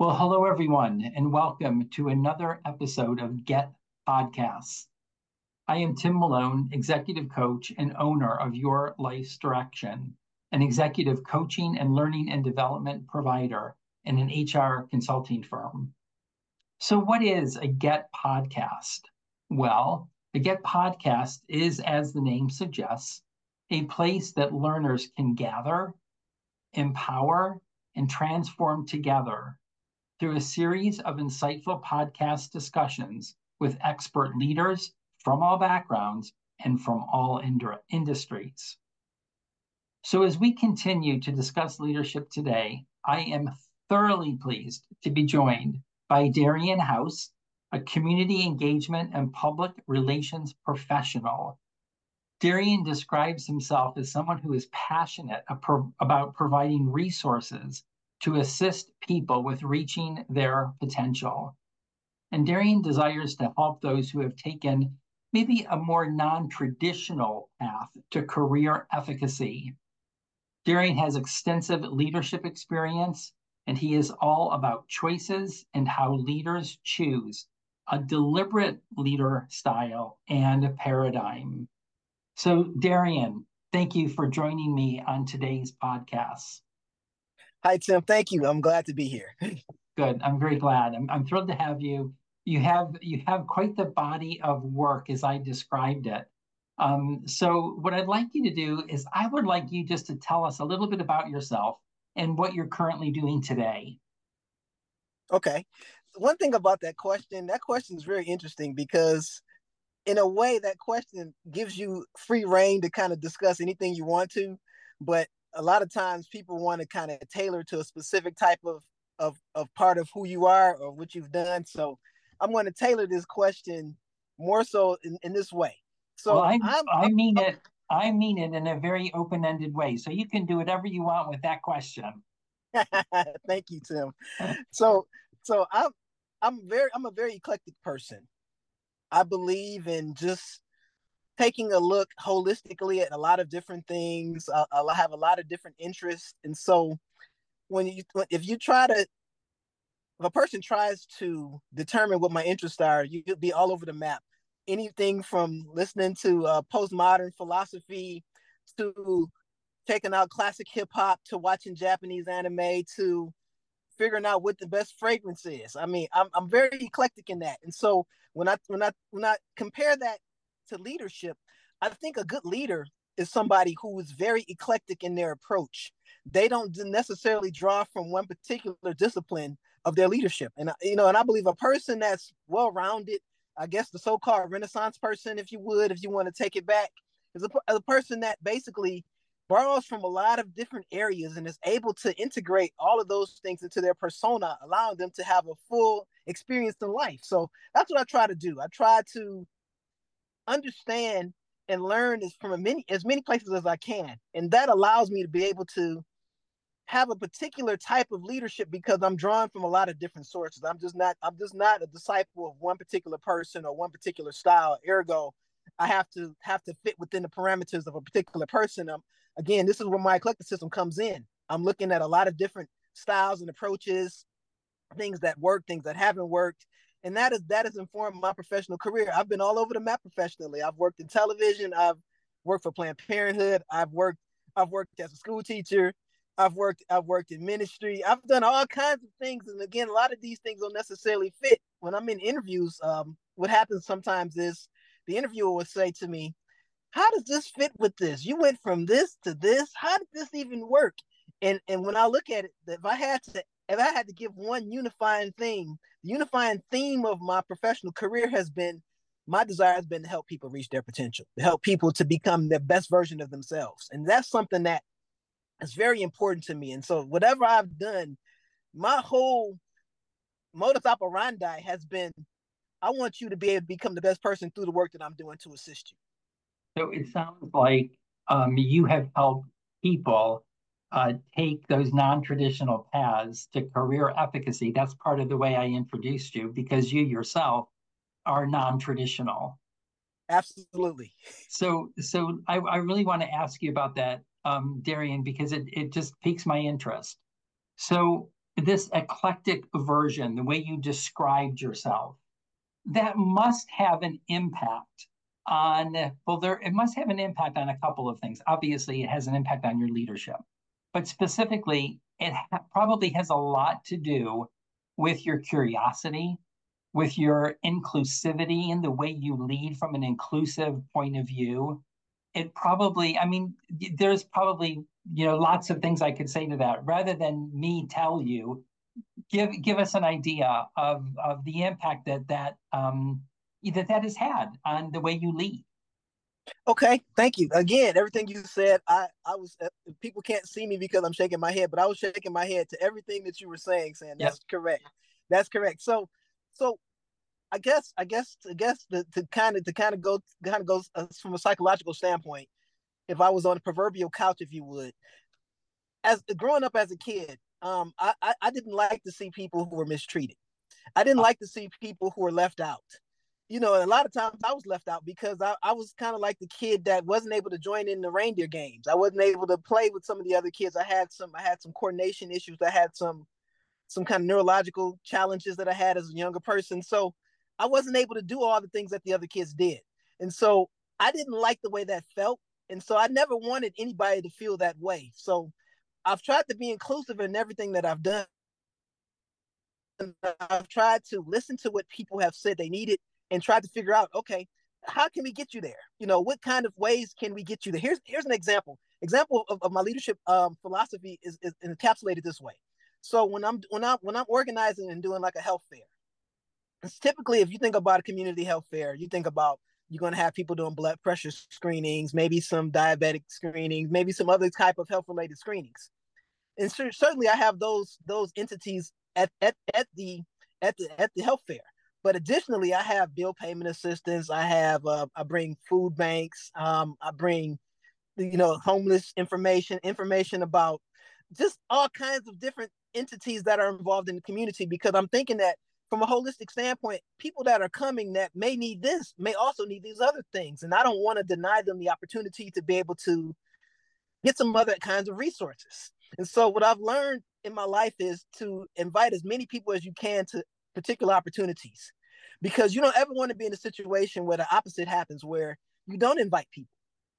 Well, hello, everyone, and welcome to another episode of GETT Podcasts. I am Tim Malone, executive coach and owner of Your Life's Direction, an executive coaching and learning and development provider and an HR consulting firm. So, what is a GETT Podcast? Well, a GETT Podcast is, as the name suggests, a place that learners can gather, empower, and transform together through a series of insightful podcast discussions with expert leaders from all backgrounds and from all industries. So, as we continue to discuss leadership today, I am thoroughly pleased to be joined by Darrien Howze, a community engagement and public relations professional. Darrien describes himself as someone who is passionate about providing resources to assist people with reaching their potential. And Darrien desires to help those who have taken maybe a more non traditional path to career efficacy. Darrien has extensive leadership experience, and he is all about choices and how leaders choose a deliberate leader style and paradigm. So, Darrien, thank you for joining me on today's podcast. Hi, Tim. Thank you. I'm glad to be here. Good. I'm very glad. I'm, I'm thrilled to have you. You have you have quite the body of work as I described it. Um, so what I'd like you to do is I would like you just to tell us a little bit about yourself and what you're currently doing today. Okay. One thing about that question, that question is very interesting because in a way that question gives you free reign to kind of discuss anything you want to, but a lot of times people want to kind of tailor to a specific type of, of of part of who you are or what you've done. So I'm going to tailor this question more so in, in this way. So well, I, I'm, I mean I'm, it. I mean it in a very open-ended way. So you can do whatever you want with that question. Thank you, Tim. so so I'm I'm very I'm a very eclectic person. I believe in just taking a look holistically at a lot of different things. I, I have a lot of different interests, and so when you if you try to if a person tries to determine what my interests are, you'll be all over the map. Anything from listening to uh, postmodern philosophy to taking out classic hip hop to watching Japanese anime to figuring out what the best fragrance is. I mean, I'm I'm very eclectic in that. And so when I when I when I compare that to leadership, I think a good leader is somebody who is very eclectic in their approach. They don't necessarily draw from one particular discipline of their leadership. And you know, and I believe a person that's well-rounded, I guess the so-called Renaissance person, if you would, if you want to take it back, is a, a person that basically borrows from a lot of different areas and is able to integrate all of those things into their persona, allowing them to have a full experience in life. So that's what I try to do. I try to understand and learn as from many as many places as I can, and that allows me to be able to have a particular type of leadership because I'm drawn from a lot of different sources. I'm just not I'm just not a disciple of one particular person or one particular style. Ergo, I have to have to fit within the parameters of a particular person. Um, again, this is where my eclecticism comes in. I'm looking at a lot of different styles and approaches, things that work, things that haven't worked, and that is that has informed my professional career. I've been all over the map professionally. I've worked in television. I've worked for Planned Parenthood. I've worked I've worked as a school teacher. I've worked I've worked in ministry. I've done all kinds of things, and again, a lot of these things don't necessarily fit. When I'm in interviews, um, what happens sometimes is the interviewer will say to me, "How does this fit with this? You went from this to this. How did this even work?" And and when I look at it, if I had to if I had to give one unifying thing, the unifying theme of my professional career has been my desire has been to help people reach their potential, to help people to become their best version of themselves. And that's something that is very important to me. And so whatever I've done, my whole modus operandi has been I want you to be able to become the best person through the work that I'm doing to assist you. So it sounds like um, you have helped people uh, take those non-traditional paths to career efficacy. That's part of the way I introduced you because you yourself are non-traditional. Absolutely. So, so I, I really want to ask you about that, um, Darrien, because it, it just piques my interest. So this eclectic version, the way you described yourself, that must have an impact on well there it must have an impact on a couple of things obviously it has an impact on your leadership but specifically it ha- probably has a lot to do with your curiosity with your inclusivity and the way you lead from an inclusive point of view. It probably i mean there's probably you know lots of things i could say to that. Rather than me tell you give give us an idea of of the impact that that um that that has had on the way you lead okay thank you again everything you said i i was uh, people can't see me because i'm shaking my head but i was shaking my head to everything that you were saying saying that's correct that's correct so so I guess I guess I guess the, to kind of to kind of go kind of goes uh, from a psychological standpoint. If I was on a proverbial couch, if you would, as growing up as a kid, um, I, I, I didn't like to see people who were mistreated. I didn't like to see people who were left out. You know, a lot of times I was left out because I, I was kind of like the kid that wasn't able to join in the reindeer games. I wasn't able to play with some of the other kids. I had some I had some coordination issues. I had some some kind of neurological challenges that I had as a younger person. So I wasn't able to do all the things that the other kids did. And so I didn't like the way that felt. And so I never wanted anybody to feel that way. So I've tried to be inclusive in everything that I've done. And I've tried to listen to what people have said they needed and tried to figure out, okay, how can we get you there? You know, what kind of ways can we get you there? Here's here's an example. Example of, of my leadership um, philosophy is, is encapsulated this way. So when I'm when I'm when I'm organizing and doing like a health fair, it's typically if you think about a community health fair, you think about you're going to have people doing blood pressure screenings, maybe some diabetic screenings, maybe some other type of health related screenings. And certainly I have those those entities at, at, at the at the at the health fair. But additionally, I have bill payment assistance. I have uh, I bring food banks. Um, I bring you know homeless information, information about just all kinds of different entities that are involved in the community because I'm thinking that from a holistic standpoint, people that are coming that may need this may also need these other things. And I don't want to deny them the opportunity to be able to get some other kinds of resources. And so, what I've learned in my life is to invite as many people as you can to particular opportunities because you don't ever want to be in a situation where the opposite happens, where you don't invite people.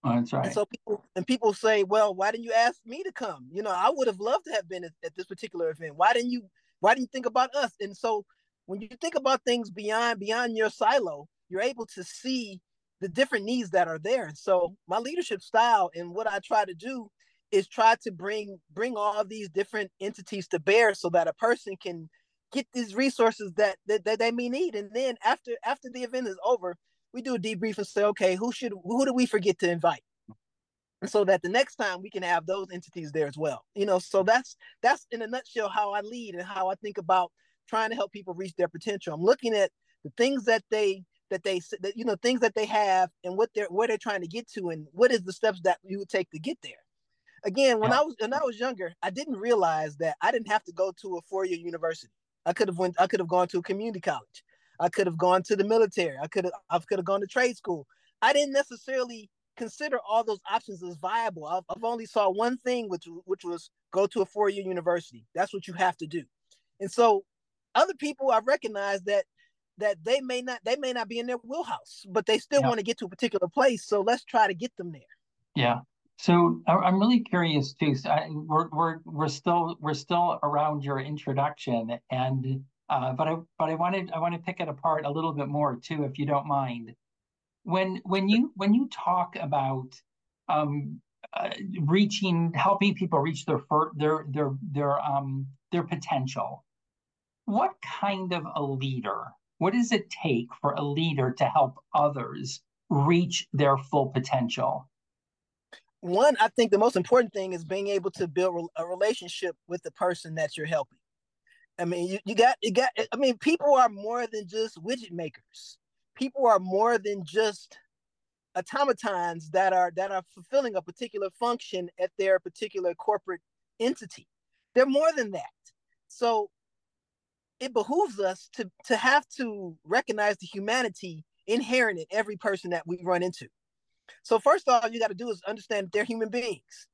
Oh, that's right. And so people and people say, "Well, why didn't you ask me to come? You know, I would have loved to have been at, at this particular event. Why didn't you? Why didn't you think about us?" And so when you think about things beyond beyond your silo, you're able to see the different needs that are there. So my leadership style and what I try to do is try to bring bring all these different entities to bear so that a person can get these resources that, that that they may need. And then after after the event is over, we do a debrief and say, okay, who should who do we forget to invite? And so that the next time we can have those entities there as well. You know, so that's that's in a nutshell how I lead and how I think about trying to help people reach their potential. I'm looking at the things that they that they that you know things that they have and what they're where they're trying to get to and what is the steps that you would take to get there. Again, when yeah. I was when I was younger, I didn't realize that I didn't have to go to a four-year university. I could have went I could have gone to a community college. I could have gone to the military. I could have I could have gone to trade school. I didn't necessarily consider all those options as viable. I've, I've only saw one thing, which which was go to a four-year university. That's what you have to do. And so other people I recognize that that they may not they may not be in their wheelhouse, but they still yeah. want to get to a particular place. So let's try to get them there. Yeah. So I'm really curious too. So I, we're we're we're still we're still around your introduction, and uh, but I but I wanted I want to pick it apart a little bit more too, if you don't mind. When when you when you talk about um, uh, reaching helping people reach their their their their um their potential, what kind of a leader, what does it take for a leader to help others reach their full potential? One, I think the most important thing is being able to build a relationship with the person that you're helping. I mean, you, you got you got I mean, people are more than just widget makers. People are more than just automatons that are that are fulfilling a particular function at their particular corporate entity. They're more than that. So it behooves us to to have to recognize the humanity inherent in every person that we run into. So first off, you got to do is understand they're human beings,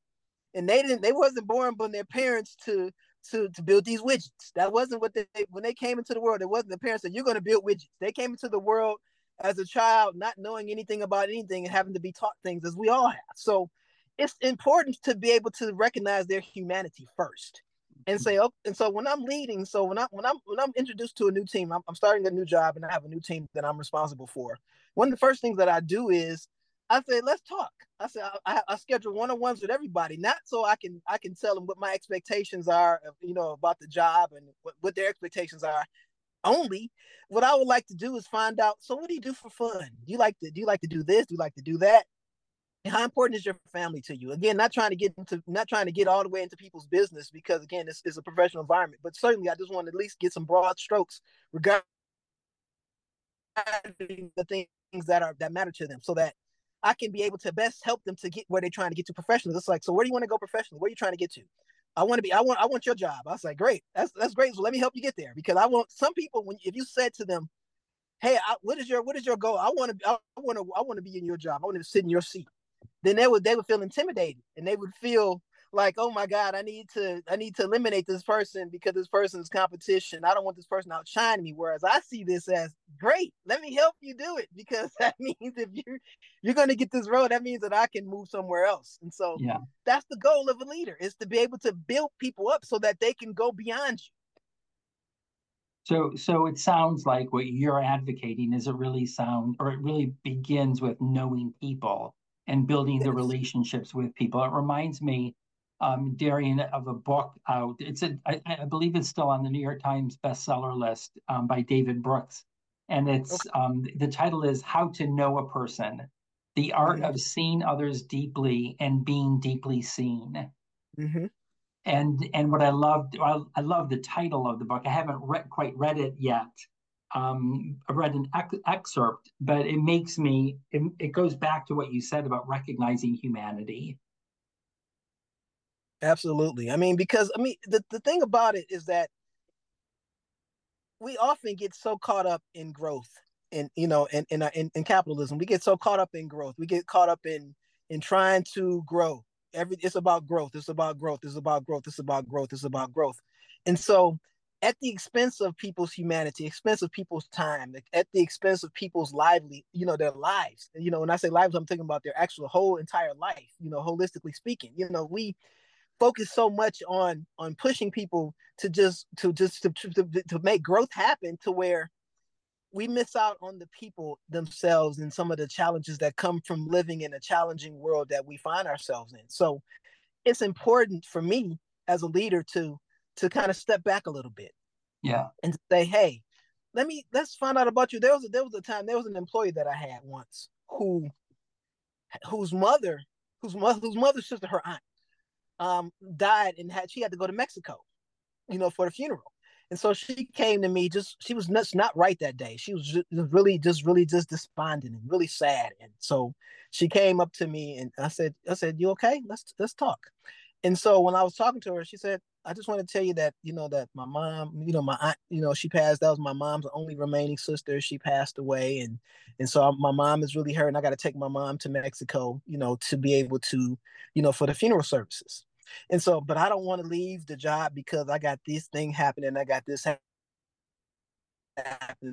and they didn't they wasn't born by their parents to to to build these widgets. That wasn't what they when they came into the world. It wasn't the parents that you're going to build widgets. They came into the world as a child, not knowing anything about anything and having to be taught things as we all have. So it's important to be able to recognize their humanity first and say oh and so when i'm leading so when i when i'm when i'm introduced to a new team I'm, I'm, starting a new job and i have a new team that i'm responsible for one of the first things that i do is i say let's talk. I say i, I schedule one-on-ones with everybody not so i can i can tell them what my expectations are you know about the job and what, what their expectations are. Only what i would like to do is find out so what do you do for fun? Do you like to do you like to do this? Do you like to do that? How important is your family to you? Again not trying to get into not trying to get all the way into people's business because again this is a professional environment but certainly i just want to at least get some broad strokes regarding the things that are that matter to them so that i can be able to best help them to get where they're trying to get to professionally. It's like so where do you want to go professionally? Where are you trying to get to? I want to be i want i want your job. I was like great. That's that's great. So let me help you get there. Because i want some people when if you said to them hey I, what is your what is your goal? I want to i want to i want to be in your job. I want to sit in your seat. Then they would they would feel intimidated and they would feel like oh my god i need to i need to eliminate this person because this person's competition. I don't want this person outshining me whereas i see this as great let me help you do it because that means if you're you're going to get this role that means that i can move somewhere else. And so yeah. that's the goal of a leader is to be able to build people up so that they can go beyond you. So, so it sounds like what you're advocating is it really sound, or it really begins with knowing people and building the relationships with people. It reminds me, um, Darrien, of a book out. It's a, I, I believe it's still on the New York Times bestseller list um, by David Brooks, and it's okay. um, the title is "How to Know a Person: The Art mm-hmm. of Seeing Others Deeply and Being Deeply Seen." Mm-hmm. And and what I loved, I, I love the title of the book. I haven't re- quite read it yet, um, I read an ex- excerpt, but it makes me, it, it goes back to what you said about recognizing humanity. Absolutely. I mean, because, I mean, the, the thing about it is that we often get so caught up in growth and, you know, in, in, uh, in, in capitalism. We get so caught up in growth. We get caught up in, in trying to grow. Every, it's about growth. It's about growth. It's about growth. It's about growth. It's about growth. And so at the expense of people's humanity, expense of people's time, at the expense of people's lively, you know, their lives. You know, when I say lives, I'm thinking about their actual whole entire life, you know, holistically speaking. You know, we focus so much on on pushing people to just to just to, to, to make growth happen to where we miss out on the people themselves and some of the challenges that come from living in a challenging world that we find ourselves in. So it's important for me as a leader to to kind of step back a little bit. Yeah. And say, hey, let me let's find out about you. There was a, there was a time there was an employee that I had once who whose mother whose mother whose mother's sister her aunt um died and had she had to go to Mexico, you know, for the funeral. And so she came to me just she was not, not right that day. She was just really just really just despondent and really sad. And so she came up to me and I said I said, "You okay? Let's let's talk." And so when I was talking to her, she said, I just want to tell you that you know that my mom, you know, my aunt, you know, she passed. That was my mom's only remaining sister. She passed away, and and so my mom is really hurt, and I got to take my mom to Mexico, you know, to be able to, you know, for the funeral services. And so, but I don't want to leave the job because I got this thing happening. I got this happening.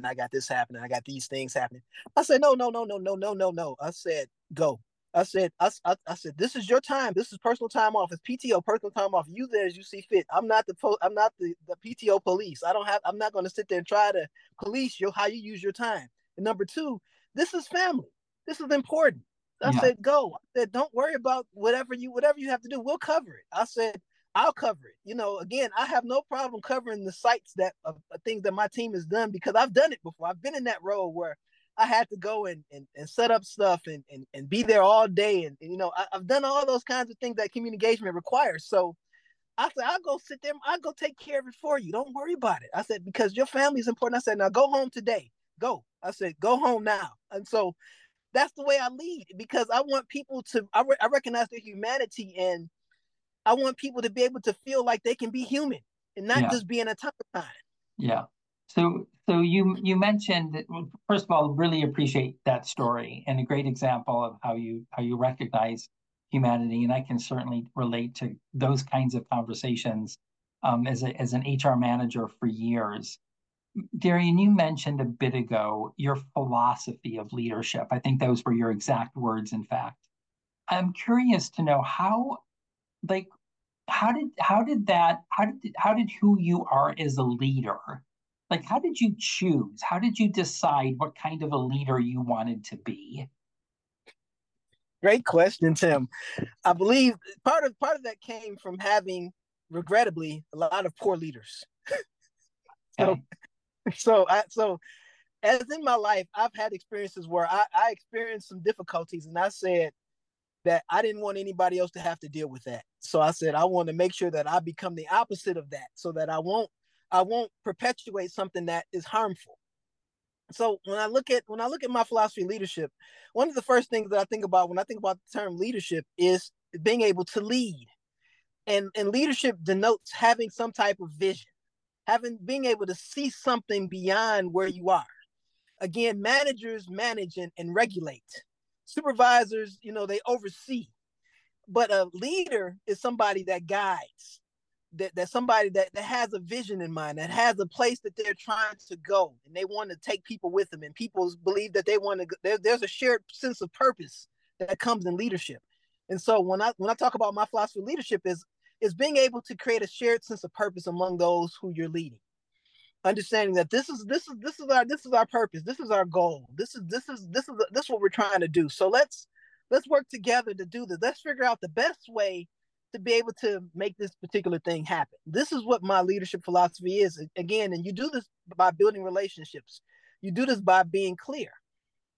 I got this happening. I got these things happening. I said, no, no, no, no, no, no, no, no. I said, go. I said, I, I, I, said, this is your time. This is personal time off. It's PTO, personal time off. You there as you see fit. I'm not the po- I'm not the, the PTO police. I don't have. I'm not going to sit there and try to police you how you use your time. And number two, this is family. This is important. I yeah. said, go. I said, don't worry about whatever you whatever you have to do. We'll cover it. I said, I'll cover it. You know, again, I have no problem covering the sites that of things that my team has done because I've done it before. I've been in that role where I had to go and, and, and set up stuff and, and, and be there all day. And, and you know, I, have done all those kinds of things that communication requires. So I said, I'll go sit there. I'll go take care of it for you. Don't worry about it. I said, because your family is important. I said, now go home today. Go. I said, go home now. And so that's the way I lead because I want people to, I, re- I recognize their humanity and I want people to be able to feel like they can be human and not yeah. just be in a time. Yeah. So, so you you mentioned first of all, really appreciate that story and a great example of how you how you recognize humanity, and I can certainly relate to those kinds of conversations um, as, a, as an HR manager for years. Darrien, you mentioned a bit ago your philosophy of leadership. I think those were your exact words, in fact. I'm curious to know how, like, how did how did that how did how did who you are as a leader like how did you choose? How did you decide what kind of a leader you wanted to be? Great question tim. I believe part of part of that came from having regrettably a lot of poor leaders. So so i so as in my life i've had experiences where i i experienced some difficulties and i said that I didn't want anybody else to have to deal with that. So I said I want to make sure that I become the opposite of that so that I won't I won't perpetuate something that is harmful. So when I look at when I look at my philosophy of leadership, one of the first things that I think about when I think about the term leadership is being able to lead. And and leadership denotes having some type of vision, having being able to see something beyond where you are. Again, managers manage and, and regulate supervisors, you know, they oversee. But a leader is somebody that guides, that, that somebody that, that has a vision in mind, that has a place that they're trying to go, and they want to take people with them. And people believe that they want to. There, there's a shared sense of purpose that comes in leadership. And so when I when I talk about my philosophy of leadership is is being able to create a shared sense of purpose among those who you're leading understanding that this is this is this is our this is our purpose this is our goal this is this is this is this is what we're trying to do so let's let's work together to do this let's figure out the best way to be able to make this particular thing happen. This is what my leadership philosophy is again and you do this by building relationships. You do this by being clear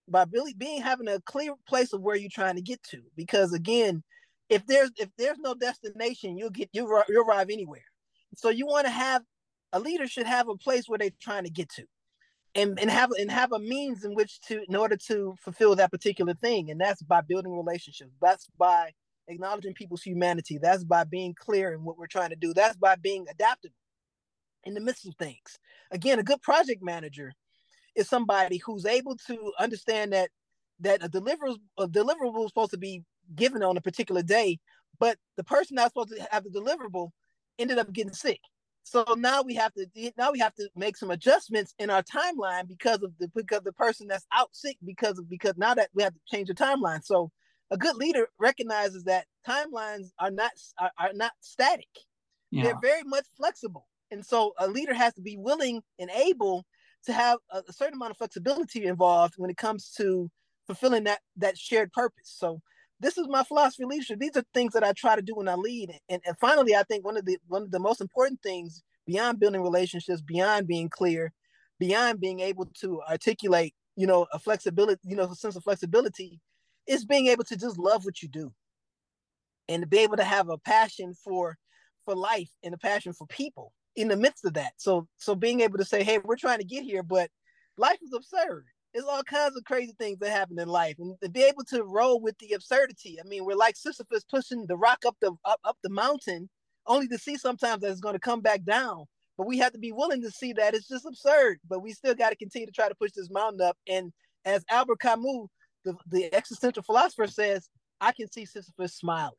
by really being having a clear place of where you're trying to get to because again if there's if there's no destination you'll get you you'll arrive anywhere. So you want to have a leader should have a place where they're trying to get to and, and have and have a means in which to in order to fulfill that particular thing and that's by building relationships. That's by acknowledging people's humanity. That's by being clear in what we're trying to do. That's by being adaptable in the midst of things. Again a good project manager is somebody who's able to understand that that a deliverable a deliverable is supposed to be given on a particular day but the person that's supposed to have the deliverable ended up getting sick. So now we have to now we have to make some adjustments in our timeline because of the because the person that's out sick because of because now that we have to change the timeline. So a good leader recognizes that timelines are not are, are not static. Yeah. They're very much flexible. And so a leader has to be willing and able to have a, a certain amount of flexibility involved when it comes to fulfilling that that shared purpose. So this is my philosophy of leadership. These are things that I try to do when I lead. And, and finally, I think one of the one of the most important things beyond building relationships, beyond being clear, beyond being able to articulate, you know, a flexibility, you know, a sense of flexibility, is being able to just love what you do. And to be able to have a passion for for life and a passion for people in the midst of that. So so being able to say, hey, we're trying to get here, but life is absurd there's all kinds of crazy things that happen in life, and to be able to roll with the absurdity. I mean, we're like Sisyphus pushing the rock up the up, up the mountain, only to see sometimes that it's going to come back down. But we have to be willing to see that it's just absurd. But we still got to continue to try to push this mountain up. And as Albert Camus, the, the existential philosopher, says, I can see Sisyphus smiling.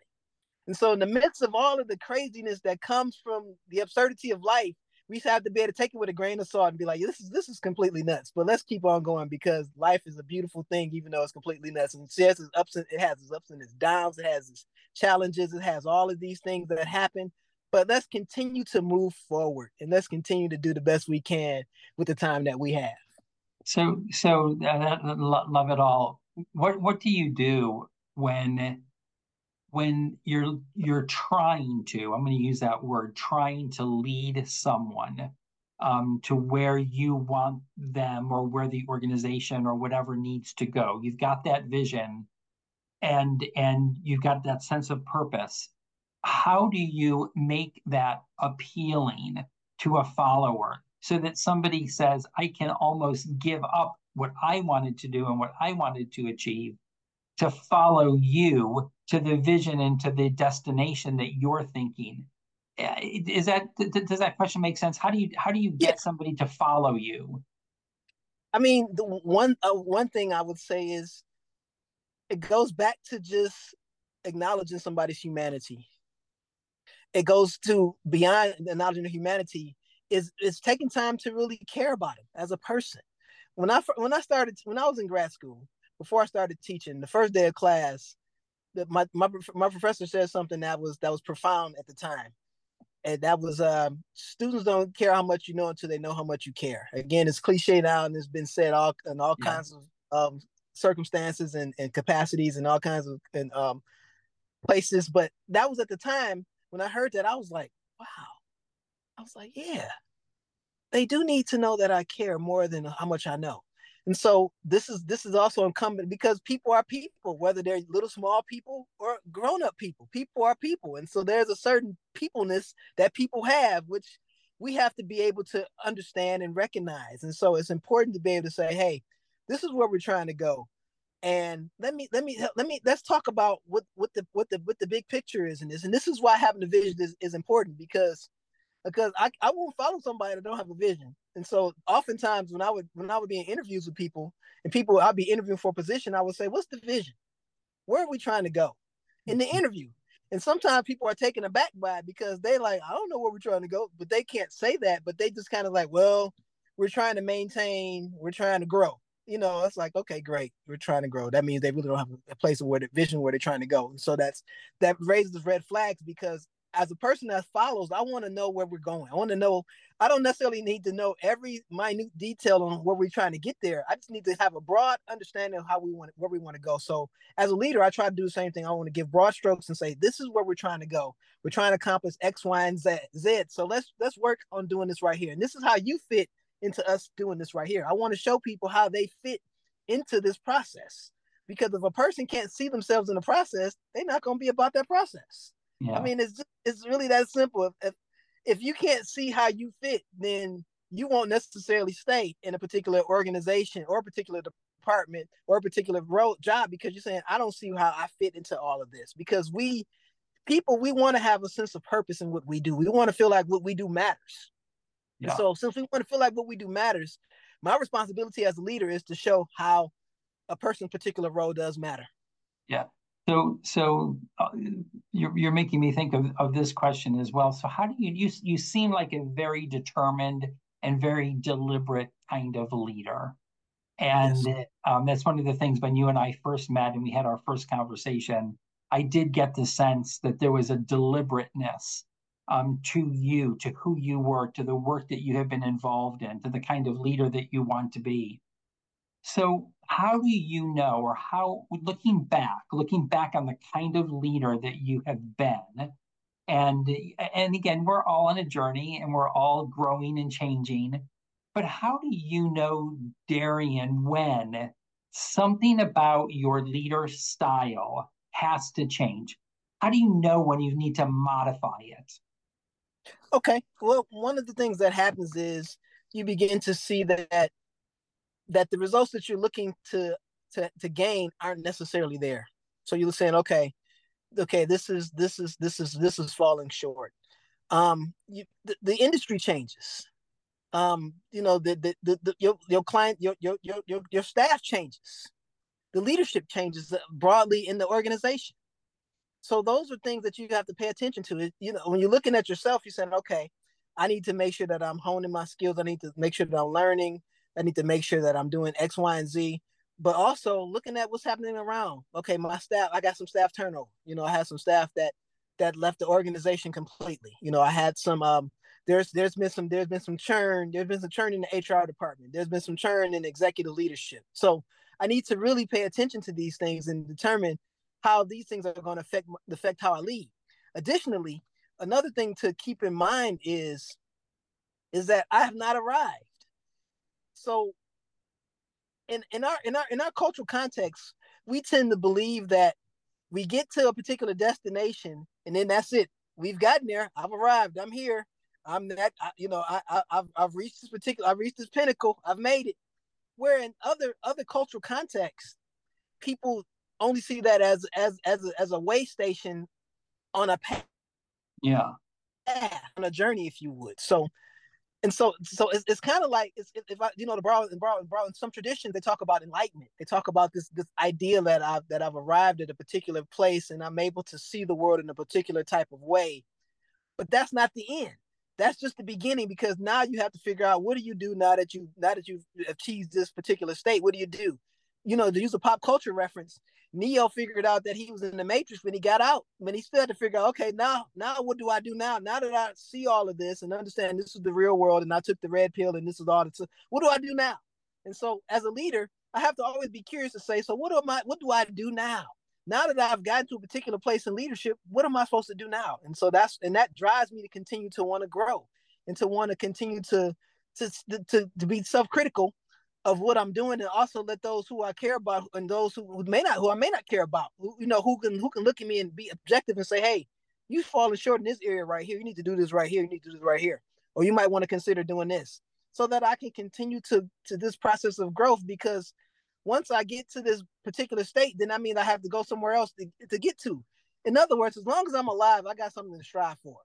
And so, in the midst of all of the craziness that comes from the absurdity of life, we have to be able to take it with a grain of salt and be like, this is this is completely nuts. But let's keep on going because life is a beautiful thing, even though it's completely nuts. And yes, it's ups and it has its ups and its downs, it has its challenges, it has all of these things that happen. But let's continue to move forward and let's continue to do the best we can with the time that we have. So, so uh, love it all. What what do you do when when you're you're trying to i'm going to use that word trying to lead someone um, to where you want them or where the organization or whatever needs to go? You've got that vision and and you've got that sense of purpose. How do you make that appealing to a follower so that somebody says i can almost give up what i wanted to do and what i wanted to achieve to follow you to the vision and to the destination that you're thinking is that does that question make sense how do you how do you get yeah. somebody to follow you i mean the one uh, one thing i would say is it goes back to just acknowledging somebody's humanity it goes to beyond of humanity is is taking time to really care about him as a person. When I when I started when I was in grad school, before I started teaching, the first day of class, the, my my my professor said something that was that was profound at the time, and that was uh, students don't care how much you know until they know how much you care. Again, it's cliche now, and it's been said all in all yeah. kinds of um, circumstances and, and capacities and all kinds of and um, places. But that was at the time when I heard that, I was like, wow. I was like, yeah, they do need to know that I care more than how much I know. And so this is this is also incumbent because people are people, whether they're little small people or grown up people. People are people, and so there's a certain peopleness that people have, which we have to be able to understand and recognize. And so it's important to be able to say, hey, this is where we're trying to go. And let me let me let me let's talk about what what the what the what the big picture is in this. And this is why having a vision is, is important because because I, I won't follow somebody that don't have a vision. And so oftentimes when I would when I would be in interviews with people and people I'd be interviewing for a position, I would say, What's the vision? Where are we trying to go? In the mm-hmm. interview. And sometimes people are taken aback by it because they like, I don't know where we're trying to go, but they can't say that, but they just kind of like, well, we're trying to maintain, we're trying to grow you know, it's like, okay, great, we're trying to grow. That means they really don't have a place of where the vision where they're trying to go. And so that's that raises red flags because as a person that follows, I want to know where we're going. I want to know, I don't necessarily need to know every minute detail on where we're trying to get there. I just need to have a broad understanding of how we want where we want to go. So as a leader, I try to do the same thing. I want to give broad strokes and say, this is where we're trying to go. We're trying to accomplish X, Y, and Z. Z. So let's let's work on doing this right here. And this is how you fit into us doing this right here. I want to show people how they fit into this process. Because if a person can't see themselves in the process, they're not going to be about that process. Yeah. I mean, it's just, it's really that simple. If, if if you can't see how you fit, then you won't necessarily stay in a particular organization or a particular department or a particular role job because you're saying I don't see how I fit into all of this. Because we people we want to have a sense of purpose in what we do. We want to feel like what we do matters. Yeah. So since we want to feel like what we do matters, my responsibility as a leader is to show how a person's particular role does matter. Yeah. So, so uh, you're you're making me think of, of this question as well. So, how do you you you seem like a very determined and very deliberate kind of leader, and yes. um, that's one of the things when you and I first met and we had our first conversation. I did get the sense that there was a deliberateness um, to you, to who you were, to the work that you have been involved in, to the kind of leader that you want to be. So, how do you know, or how, looking back, looking back on the kind of leader that you have been, and and again, we're all on a journey, and we're all growing and changing. But how do you know, Darrien, when something about your leader style has to change? How do you know when you need to modify it? Okay. Well, one of the things that happens is you begin to see that that the results that you're looking to to to gain aren't necessarily there. So you're saying, okay, okay, this is this is this is this is falling short. Um, you, the, the industry changes. Um, you know, the the, the, the your your client your, your your your your staff changes. The leadership changes broadly in the organization so those are things that you have to pay attention to. You know, when you're looking at yourself, you're saying, okay, I need to make sure that I'm honing my skills. I need to make sure that I'm learning. I need to make sure that I'm doing X, Y, and Z. But also looking at what's happening around. Okay, my staff, I got some staff turnover. You know, I had some staff that that left the organization completely. You know, I had some um there's there's been some there's been some churn, there's been some churn in the HR department, there's been some churn in executive leadership. So I need to really pay attention to these things and determine how these things are going to affect affect how I lead. Additionally, another thing to keep in mind is is that I have not arrived. So in, in our in our in our cultural context, we tend to believe that we get to a particular destination and then that's it. We've gotten there. I've arrived. I'm here. I'm that. I, you know, I, I have I've reached this particular. I've reached this pinnacle. I've made it. Where in other other cultural contexts, people only see that as as as a, as a way station on a path. Yeah. On a journey, if you would. So, and so so it's, it's kind of like it's, if I you know the borrow and borrow and in some traditions they talk about enlightenment. They talk about this this idea that I've that I've arrived at a particular place and I'm able to see the world in a particular type of way. but that's not the end. That's just the beginning because now you have to figure out what do you do now that you now that you've achieved this particular state. What do you do? You know, to use a pop culture reference, Neo figured out that he was in the Matrix when he got out. When he still had to figure out, okay, now, now what do I do now? Now that I see all of this and understand this is the real world, and I took the red pill, and this is all. That's, what do I do now? And so, as a leader, I have to always be curious to say, so what am I? What do I do now? Now that I've gotten to a particular place in leadership, what am I supposed to do now? And so that's and that drives me to continue to want to grow and to want to continue to to to, to be self critical of what I'm doing, and also let those who I care about and those who may not, who I may not care about, who, you know, who can who can look at me and be objective and say, "Hey, you falling short in this area right here. You need to do this right here. You need to do this right here, or you might want to consider doing this." So that I can continue to to this process of growth because once I get to this particular state, then I mean I have to go somewhere else to, to get to. In other words, as long as I'm alive, I got something to strive for.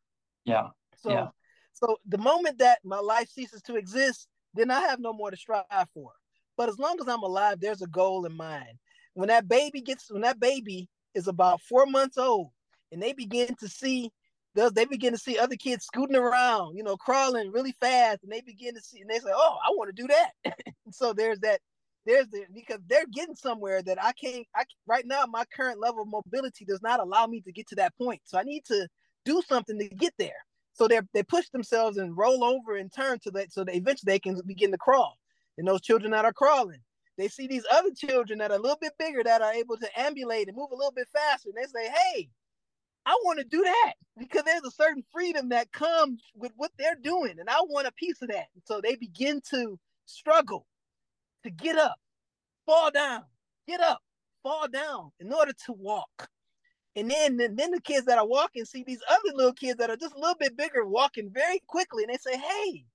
Yeah. So yeah. so the moment that my life ceases to exist, then I have no more to strive for. But as long as I'm alive, there's a goal in mind. When that baby gets, when that baby is about four months old, and they begin to see, they begin to see other kids scooting around, you know, crawling really fast, and they begin to see, and they say, "Oh, I want to do that." so there's that, there's the because they're getting somewhere that I can't. I right now, my current level of mobility does not allow me to get to that point. So I need to do something to get there. So they they push themselves and roll over and turn to that so that eventually they can begin to crawl. And those children that are crawling, they see these other children that are a little bit bigger that are able to ambulate and move a little bit faster. And they say, "Hey, I want to do that because there's a certain freedom that comes with what they're doing, and I want a piece of that." And so they begin to struggle to get up, fall down, get up, fall down in order to walk. And then, then, the kids that are walking see these other little kids that are just a little bit bigger walking very quickly, and they say, "Hey,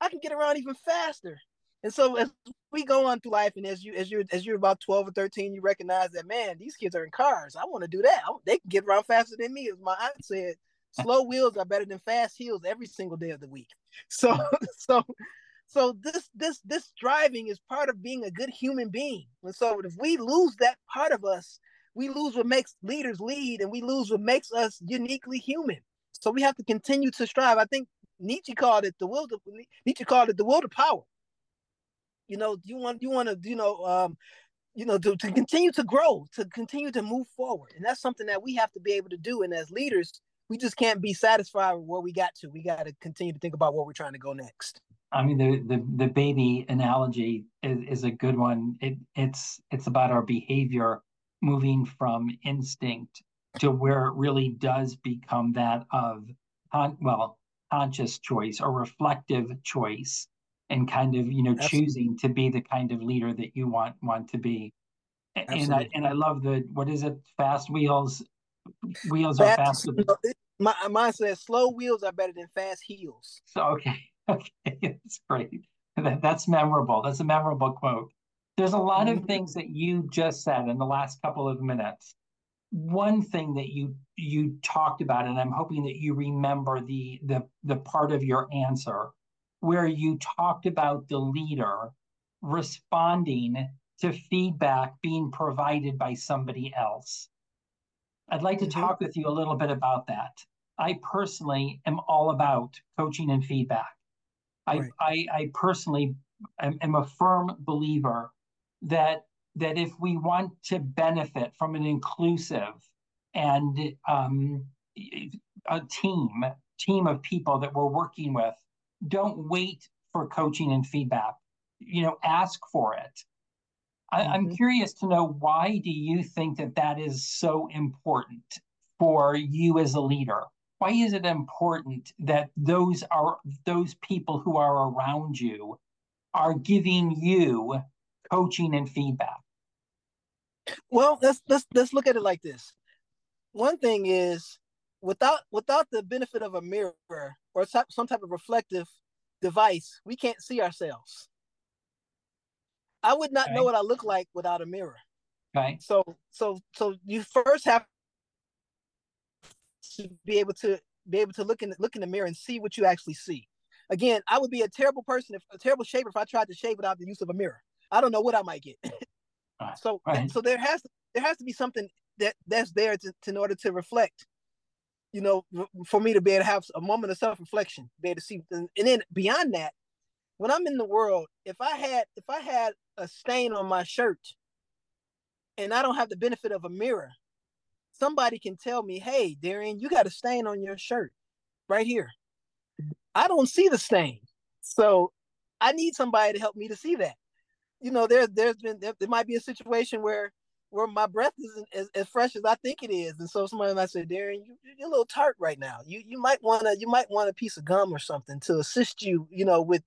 I can get around even faster." And so as we go on through life, and as you as you as you're about twelve or thirteen, you recognize that man, these kids are in cars. I want to do that. I, they can get around faster than me. As my aunt said, slow wheels are better than fast heels every single day of the week. So so so this this this driving is part of being a good human being. And so if we lose that part of us, we lose what makes leaders lead and we lose what makes us uniquely human. So we have to continue to strive. I think Nietzsche called it the will to Nietzsche called it the will to power. You know, you want you want to, you know, um, you know, to, to continue to grow, to continue to move forward. And that's something that we have to be able to do. And as leaders, we just can't be satisfied with where we got to. We got to continue to think about where we're trying to go next. I mean, the the, the baby analogy is, is a good one. It it's it's about our behavior moving from instinct to where it really does become that of well conscious choice or reflective choice and kind of you know Absolutely. choosing to be the kind of leader that you want want to be. Absolutely. and i and i love the what is it? Fast wheels? Wheels fast, are faster my mine says slow wheels are better than fast heels. So okay okay that's great. That, that's memorable. That's a memorable quote there's a lot mm-hmm. of things that you just said in the last couple of minutes one thing that you you talked about and i'm hoping that you remember the the the part of your answer where you talked about the leader responding to feedback being provided by somebody else. I'd like to mm-hmm. talk with you a little bit about that. I personally am all about coaching and feedback. Right. I, I, I personally am, am a firm believer that that if we want to benefit from an inclusive and um, a team team of people that we're working with don't wait for coaching and feedback. You know, ask for it. I, mm-hmm. I'm curious to know why do you think that that is so important for you as a leader? Why is it important that those are those people who are around you are giving you coaching and feedback? Well, let's let's let's look at it like this. One thing is without without the benefit of a mirror or some type of reflective device, we can't see ourselves. I would not okay. know what I look like without a mirror. Right. So so so you first have to be able to be able to look in look in the mirror and see what you actually see. Again, I would be a terrible person if a terrible shaver if I tried to shave without the use of a mirror. I don't know what I might get. right. So right. so there has to there has to be something that that's there to, to in order to reflect you know, for me to be able to have a moment of self reflection, be able to see, and, and then beyond that, when I'm in the world, if I had if I had a stain on my shirt, and I don't have the benefit of a mirror, somebody can tell me, "Hey, Darrien, you got a stain on your shirt, right here." I don't see the stain, so I need somebody to help me to see that. You know, there there's been there, there might be a situation where where my breath isn't as, as fresh as I think it is. And so somebody might say, Darrien, you, you're a little tart right now. You you might want to you might want a piece of gum or something to assist you, you know, with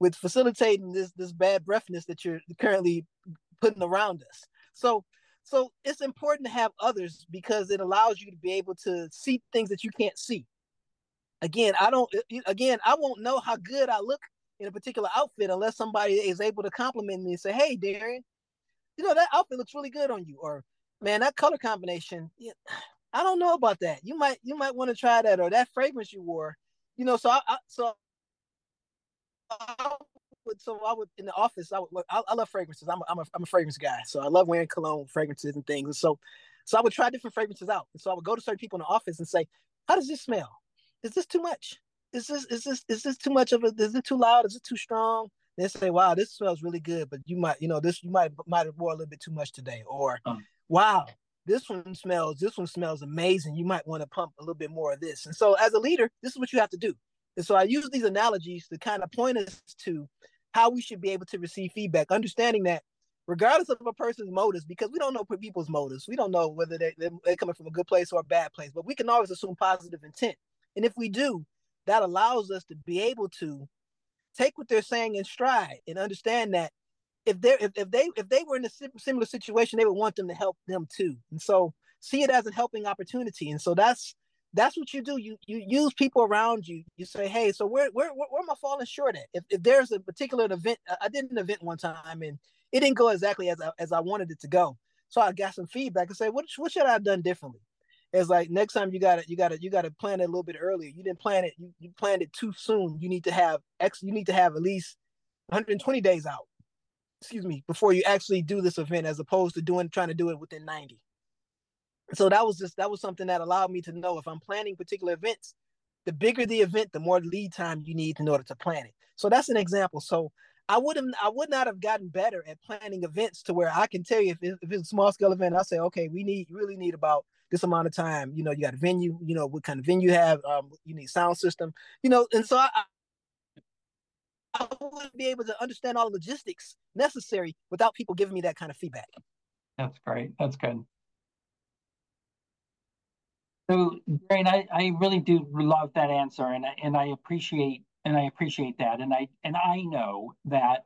with facilitating this this bad breathness that you're currently putting around us. So so it's important to have others because it allows you to be able to see things that you can't see. Again, I don't again, I won't know how good I look in a particular outfit unless somebody is able to compliment me and say, "Hey, Darrien, you know that outfit looks really good on you or man that color combination yeah, i don't know about that you might you might want to try that or that fragrance you wore you know so i, I so I would, so I would in the office. I would. I, I love fragrances. I'm a, I'm a I'm a fragrance guy. So I love wearing cologne, fragrances, and things. And so, so I would try different fragrances out. And so I would go to certain people in the office and say, "How does this smell? Is this too much? Is this is this is this too much of a? Is it too loud? Is it too strong? they say, "Wow, this smells really good," but you might, you know, this you might might have wore a little bit too much today, or um, "Wow, this one smells, this one smells amazing. You might want to pump a little bit more of this." And so, as a leader, this is what you have to do. And so, I use these analogies to kind of point us to how we should be able to receive feedback, understanding that regardless of a person's motives, because we don't know people's motives, we don't know whether they, they're coming from a good place or a bad place, but we can always assume positive intent. And if we do, that allows us to be able to take what they're saying in stride and understand that if they if, if they if they were in a similar situation, they would want them to help them too. And so see it as a helping opportunity. And so that's that's what you do. You you use people around you. You say, hey, so where where where, where am I falling short at? If, if there's a particular event, I did an event one time and it didn't go exactly as I, as I wanted it to go. So I got some feedback and say, what what should I have done differently? It's like next time you got to you got to you got to plan it a little bit earlier. You didn't plan it. You, you planned it too soon. You need to have X. You need to have at least 120 days out. Excuse me, before you actually do this event, as opposed to doing trying to do it within 90. So that was just that was something that allowed me to know if I'm planning particular events, the bigger the event, the more lead time you need in order to plan it. So that's an example. So I would have I would not have gotten better at planning events to where I can tell you if, it, if it's a small scale event, I say, okay, we need really need about this amount of time. You know, you got a venue. You know, what kind of venue you have. Um, you need sound system. You know, and so I, I wouldn't be able to understand all the logistics necessary without people giving me that kind of feedback. That's great. That's good. So, Darrien, I, I really do love that answer, and I, and I appreciate and I appreciate that, and I and I know that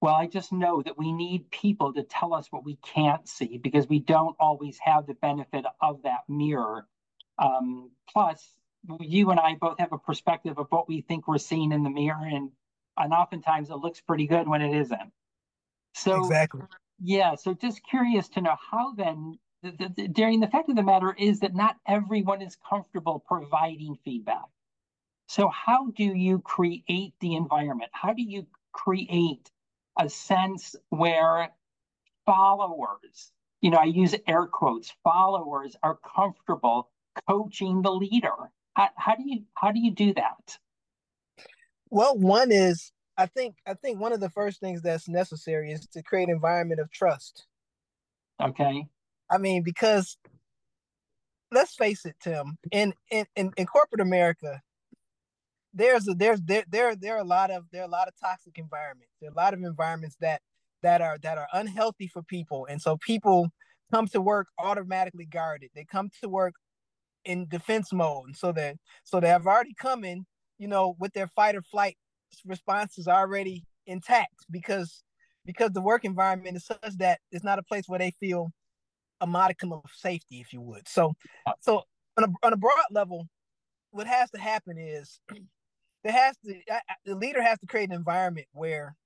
well, I just know that we need people to tell us what we can't see because we don't always have the benefit of that mirror. Um, plus, you and I both have a perspective of what we think we're seeing in the mirror, and and oftentimes it looks pretty good when it isn't. So exactly, yeah. So just curious to know how then. The, the, the, Darrien, the fact of the matter is that not everyone is comfortable providing feedback. So how do you create the environment? How do you create a sense where followers, you know, I use air quotes, followers are comfortable coaching the leader. How, how do you how do you do that? Well, one is I think I think one of the first things that's necessary is to create an environment of trust. Okay. I mean, because let's face it, Tim, in in in, in corporate America, there's a there's there there there are a lot of there are a lot of toxic environments. There are a lot of environments that that are that are unhealthy for people, and so people come to work automatically guarded. They come to work in defense mode, so that so they have already come in, you know, with their fight or flight responses already intact because because the work environment is such that it's not a place where they feel a modicum of safety, if you would. So, uh, so on a, on a broad level, what has to happen is there has to the leader has to create an environment where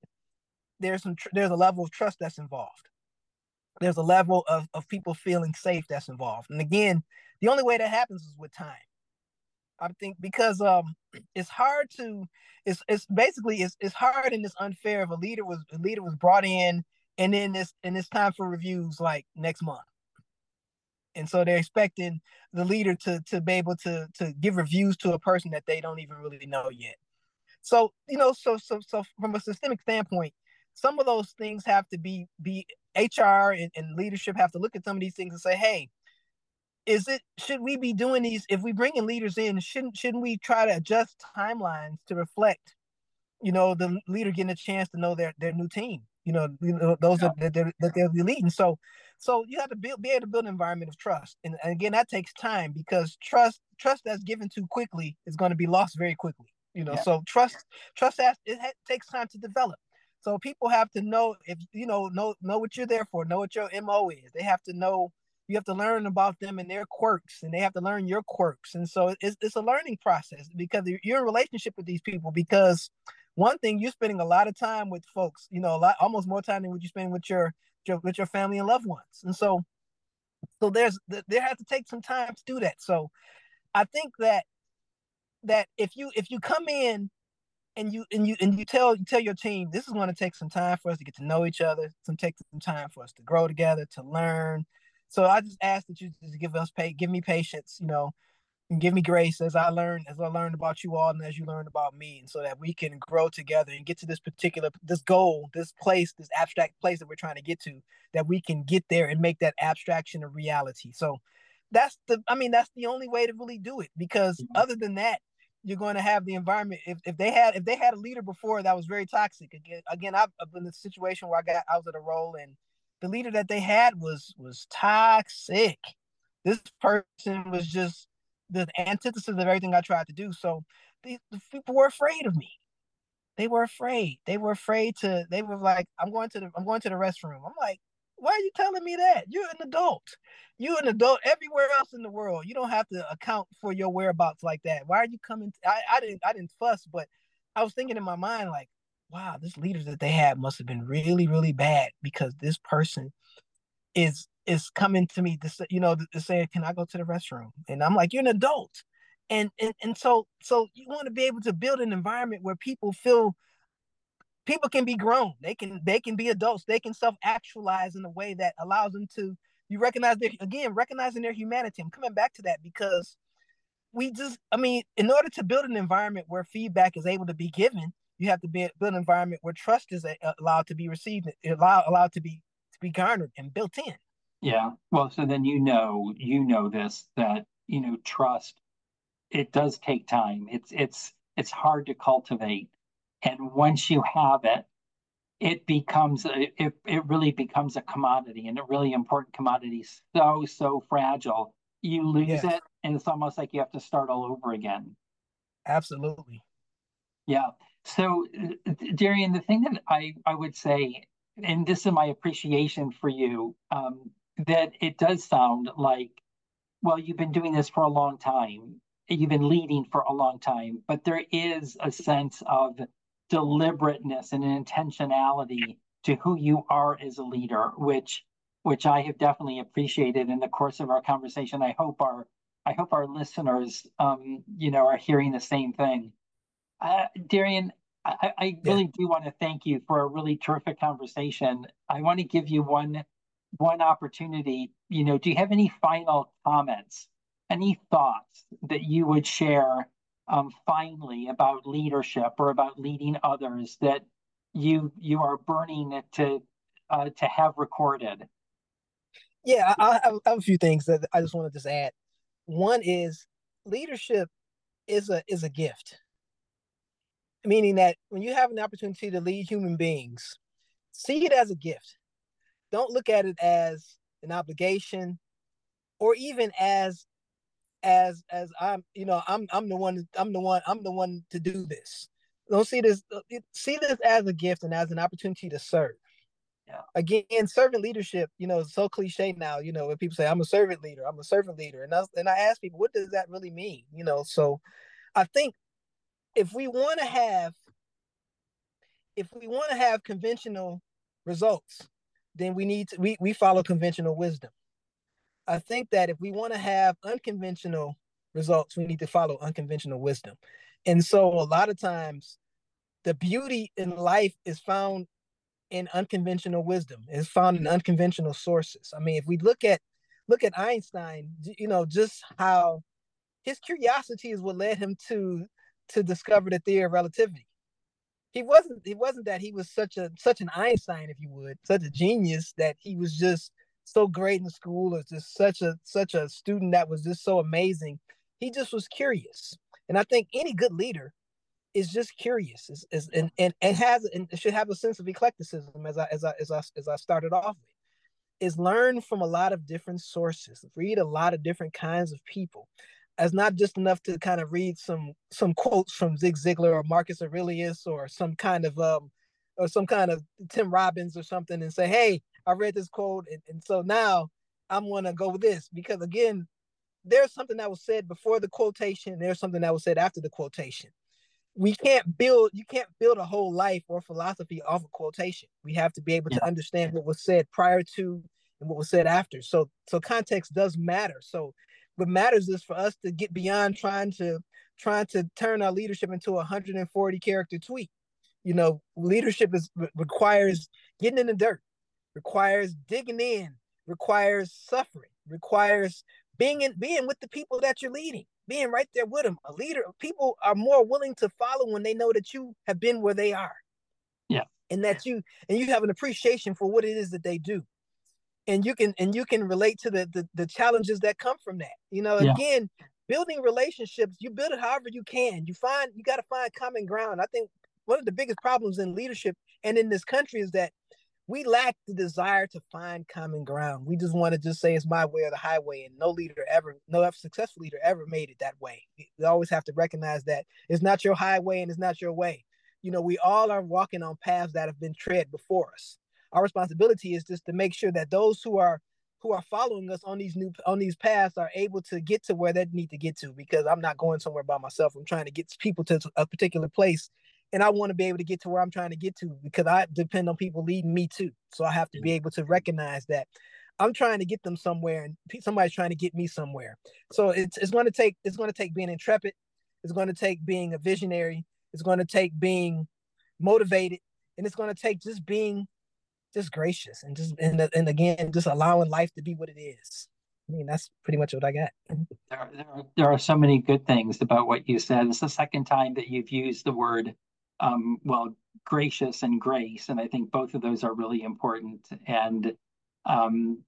there's some there's a level of trust that's involved. There's a level of, of people feeling safe that's involved. And again the only way that happens is with time. I think because um it's hard to it's it's basically it's, it's hard and it's unfair if a leader was a leader was brought in and then this and it's time for reviews like next month and so they're expecting the leader to to be able to to give reviews to a person that they don't even really know yet. So you know, so so so from a systemic standpoint, some of those things have to be be HR and, and leadership have to look at some of these things and say, hey, is it should we be doing these if we bring in leaders in shouldn't shouldn't we try to adjust timelines to reflect you know the leader getting a chance to know their their new team you know, you know those yeah. that, they're, that they'll be leading so so you have to build, be able to build an environment of trust. And, and again that takes time because trust trust that's given too quickly is going to be lost very quickly you know? Yeah. so trust trust has it ha- takes time to develop. So people have to know if you know know know what you're there for know what your mo is. They have to know you have to learn about them and their quirks and they have to learn your quirks. And so it's, it's a learning process because you're in relationship with these people because one thing you're spending a lot of time with folks you know a lot almost more time than what you spend with your, your with your family and loved ones. And so so there's there has to take some time to do that. So i think that that if you if you come in and you and you and you tell you tell your team this is going to take some time for us to get to know each other. Some take some time for us to grow together to learn. So I just ask that you just give us pay, give me patience, you know, and give me grace as I learn, as I learned about you all, and as you learn about me, and so that we can grow together and get to this particular this goal, this place, this abstract place that we're trying to get to, that we can get there and make that abstraction a reality. So that's the, I mean, that's the only way to really do it, because mm-hmm. other than that, you're going to have the environment. If, if they had if they had a leader before that was very toxic, again, again, I've, I've been in a situation where I got I was at a role and the leader that they had was was toxic. This person was just the antithesis of everything I tried to do. So the, the people were afraid of me. They were afraid. They were afraid to. They were like, "I'm going to the. I'm going to the restroom." I'm like, "Why are you telling me that? You're an adult. You're an adult everywhere else in the world. You don't have to account for your whereabouts like that. Why are you coming?" To, I I didn't I didn't fuss, but I was thinking in my mind like, wow, this leader that they had must have been really, really bad because this person is is coming to me to say, you know, to say, can I go to the restroom? And I'm like, you're an adult. And and and so so you want to be able to build an environment where people feel people can be grown. They can they can be adults. They can self-actualize in a way that allows them to you recognize their again, recognizing their humanity. I'm coming back to that because we just I mean, in order to build an environment where feedback is able to be given, you have to be, build an environment where trust is allowed to be received, allowed allowed to be to be garnered and built in. Yeah. Well, so then you know you know this that you know trust. It does take time. It's it's it's hard to cultivate, and once you have it, it becomes it it really becomes a commodity and a really important commodity. So so fragile. You lose yes. it, and it's almost like you have to start all over again. Absolutely. Yeah. So, Darrien, the thing that I, I would say, and this is my appreciation for you, um, that it does sound like, well, you've been doing this for a long time, you've been leading for a long time, but there is a sense of deliberateness and an intentionality to who you are as a leader, which which I have definitely appreciated in the course of our conversation. I hope our I hope our listeners, um, you know, are hearing the same thing. Uh, Darrien, I, I really yeah. do want to thank you for a really terrific conversation. I want to give you one one opportunity. You know, do you have any final comments, any thoughts that you would share um, finally about leadership or about leading others that you you are burning to uh, to have recorded? Yeah, I, I have a few things that I just want to just add. One is leadership is a is a gift meaning that when you have an opportunity to lead human beings, see it as a gift. Don't look at it as an obligation or even as as as I'm you know I'm I'm the one I'm the one I'm the one to do this. Don't see this see this as a gift and as an opportunity to serve. Yeah. Again, servant leadership, you know, so cliche now. You know, when people say I'm a servant leader, I'm a servant leader, and I, and I ask people, what does that really mean? You know, so I think if we want to have if we want to have conventional results, then we need to we, we follow conventional wisdom. I think that if we want to have unconventional results, we need to follow unconventional wisdom. And so a lot of times the beauty in life is found in unconventional wisdom, is found in unconventional sources. I mean, if we look at look at Einstein, you know, just how his curiosity is what led him to to discover the theory of relativity. He wasn't he wasn't that he was such a such an Einstein, if you would, such a genius that he was just so great in school or just such a such a student that was just so amazing. He just was curious. And I think any good leader is just curious is, is and, and and has and should have a sense of eclecticism as I as I as I as I started off with is learn from a lot of different sources read a lot of different kinds of people as not just enough to kind of read some some quotes from Zig Ziglar or Marcus Aurelius or some kind of um or some kind of Tim Robbins or something and say, hey, I read this quote and, and so now I'm gonna go with this because again, there's something that was said before the quotation, there's something that was said after the quotation. We can't build you can't build a whole life or philosophy off a quotation. We have to be able yeah. to understand what was said prior to and what was said after. So so context does matter. So what matters is for us to get beyond trying to trying to turn our leadership into a 140 character tweet. You know, leadership is requires getting in the dirt, requires digging in, requires suffering, requires being in being with the people that you're leading, being right there with them. A leader, people are more willing to follow when they know that you have been where they are. Yeah. And that you and you have an appreciation for what it is that they do and you can and you can relate to the the, the challenges that come from that. You know yeah. again building relationships you build it however you can. You find you got to find common ground. I think one of the biggest problems in leadership and in this country is that we lack the desire to find common ground. We just want to just say it's my way or the highway and no leader ever no successful leader ever made it that way. We always have to recognize that it's not your highway and it's not your way. You know we all are walking on paths that have been tread before us our responsibility is just to make sure that those who are who are following us on these new on these paths are able to get to where they need to get to because I'm not going somewhere by myself. I'm trying to get people to a particular place and I want to be able to get to where I'm trying to get to because I depend on people leading me too. So I have to be able to recognize that I'm trying to get them somewhere and somebody's trying to get me somewhere. So it's it's going to take it's going to take being intrepid. It's going to take being a visionary. It's going to take being motivated and it's going to take just being just gracious and just and, and again just allowing life to be what it is. I mean that's pretty much what i got. There, there, are, there are so many good things about what you said. It's the second time that you've used the word um, well gracious and grace and i think both of those are really important. And um,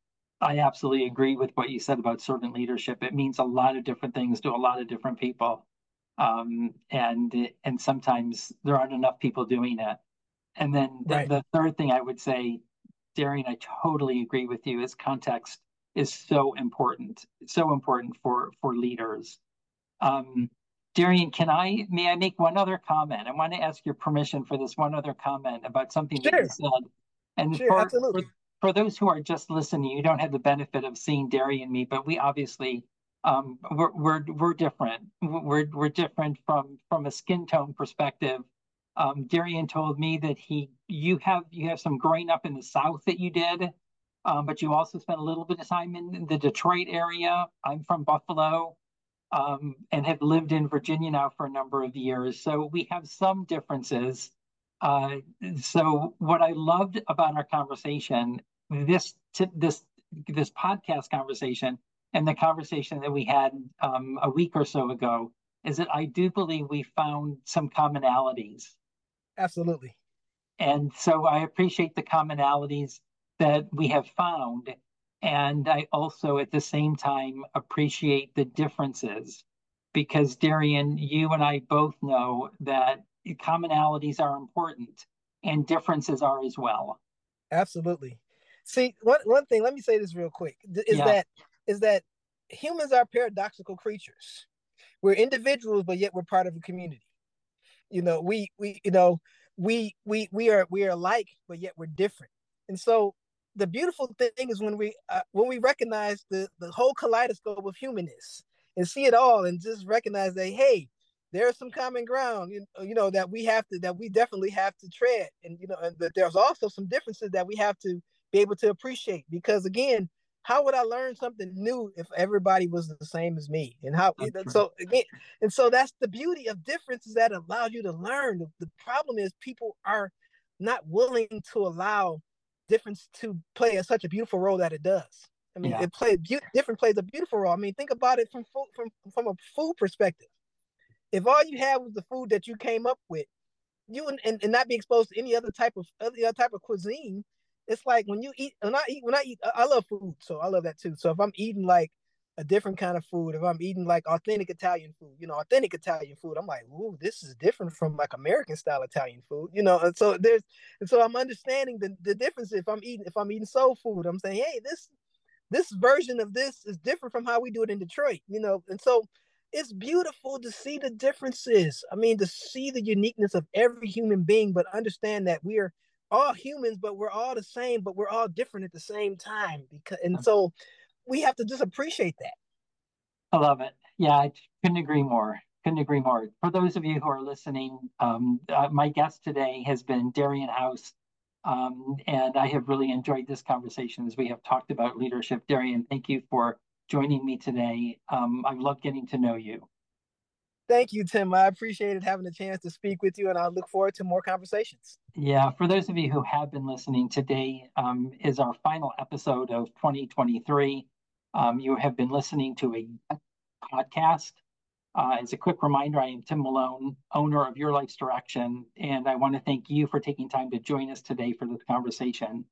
i absolutely agree with what you said about servant leadership. It means a lot of different things to a lot of different people. Um, and and sometimes there aren't enough people doing it and then the, right. the third thing I would say, Darrien, I totally agree with you, is context is so important, so important for for leaders. Um, Darrien, can I may I make one other comment? I want to ask your permission for this one other comment about something sure. that you said. And sure, for, absolutely. For, for those who are just listening, you don't have the benefit of seeing Darrien and me, but we obviously um, we're, we're we're different. We're we're different from from a skin tone perspective um, Darrien told me that he you have you have some growing up in the South that you did, um, but you also spent a little bit of time in the Detroit area. I'm from Buffalo, um, and have lived in Virginia now for a number of years. So we have some differences. Uh, so what I loved about our conversation, this this this podcast conversation, and the conversation that we had um, a week or so ago, is that I do believe we found some commonalities Absolutely. And so I appreciate the commonalities that we have found. And I also, at the same time, appreciate the differences because, Darrien, you and I both know that commonalities are important and differences are as well. Absolutely. See, one, one thing, let me say this real quick is yeah. that is that humans are paradoxical creatures. We're individuals, but yet we're part of a community you know we we you know we we we are we are alike but yet we're different. And so the beautiful thing is when we uh, when we recognize the the whole kaleidoscope of humanness and see it all and just recognize that hey there's some common ground you, you know that we have to that we definitely have to tread and you know and that there's also some differences that we have to be able to appreciate because again how would I learn something new if everybody was the same as me? And how so again, and so that's the beauty of differences that allows you to learn. The, the problem is people are not willing to allow difference to play a, such a beautiful role that it does. I mean, yeah. it plays be- different plays a beautiful role. I mean, think about it from food, from from a food perspective. If all you had was the food that you came up with, you and, and, and not be exposed to any other type of other type of cuisine, it's like when you eat when I eat when I eat I love food, so I love that too. So if I'm eating like a different kind of food, if I'm eating like authentic Italian food, you know, authentic Italian food, I'm like, ooh, this is different from like American style Italian food, you know. And so there's and so I'm understanding the, the difference if I'm eating if I'm eating soul food, I'm saying, hey, this this version of this is different from how we do it in Detroit, you know. And so it's beautiful to see the differences. I mean, to see the uniqueness of every human being, but understand that we're all humans, but we're all the same, but we're all different at the same time. Because and so we have to just appreciate that. I love it. Yeah, I couldn't agree more. Couldn't agree more. For those of you who are listening, um, uh, my guest today has been Darrien Howze, um, and I have really enjoyed this conversation as we have talked about leadership. Darrien, thank you for joining me today. Um, I've loved getting to know you. Thank you, Tim. I appreciated having a chance to speak with you, and I look forward to more conversations. Yeah, for those of you who have been listening, today um, is our final episode of 2023. Um, you have been listening to a podcast. Uh, as a quick reminder, I am Tim Malone, owner of Your Life's Direction, and I want to thank you for taking time to join us today for this conversation.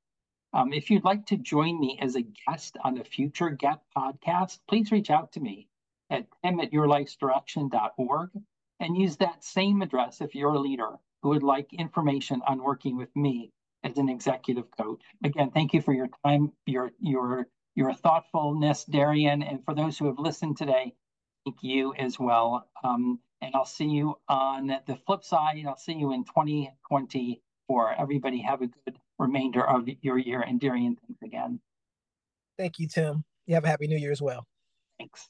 Um, if you'd like to join me as a guest on a future GETT podcast, please reach out to me at tim at and use that same address if you're a leader who would like information on working with me as an executive coach. Again, thank you for your time, your your your thoughtfulness, Darrien, and for those who have listened today, thank you as well. Um, and I'll see you on the flip side. I'll see you in 2024. Everybody have a good remainder of your year. And Darrien, thanks again. Thank you, Tim. You have a happy new year as well. Thanks.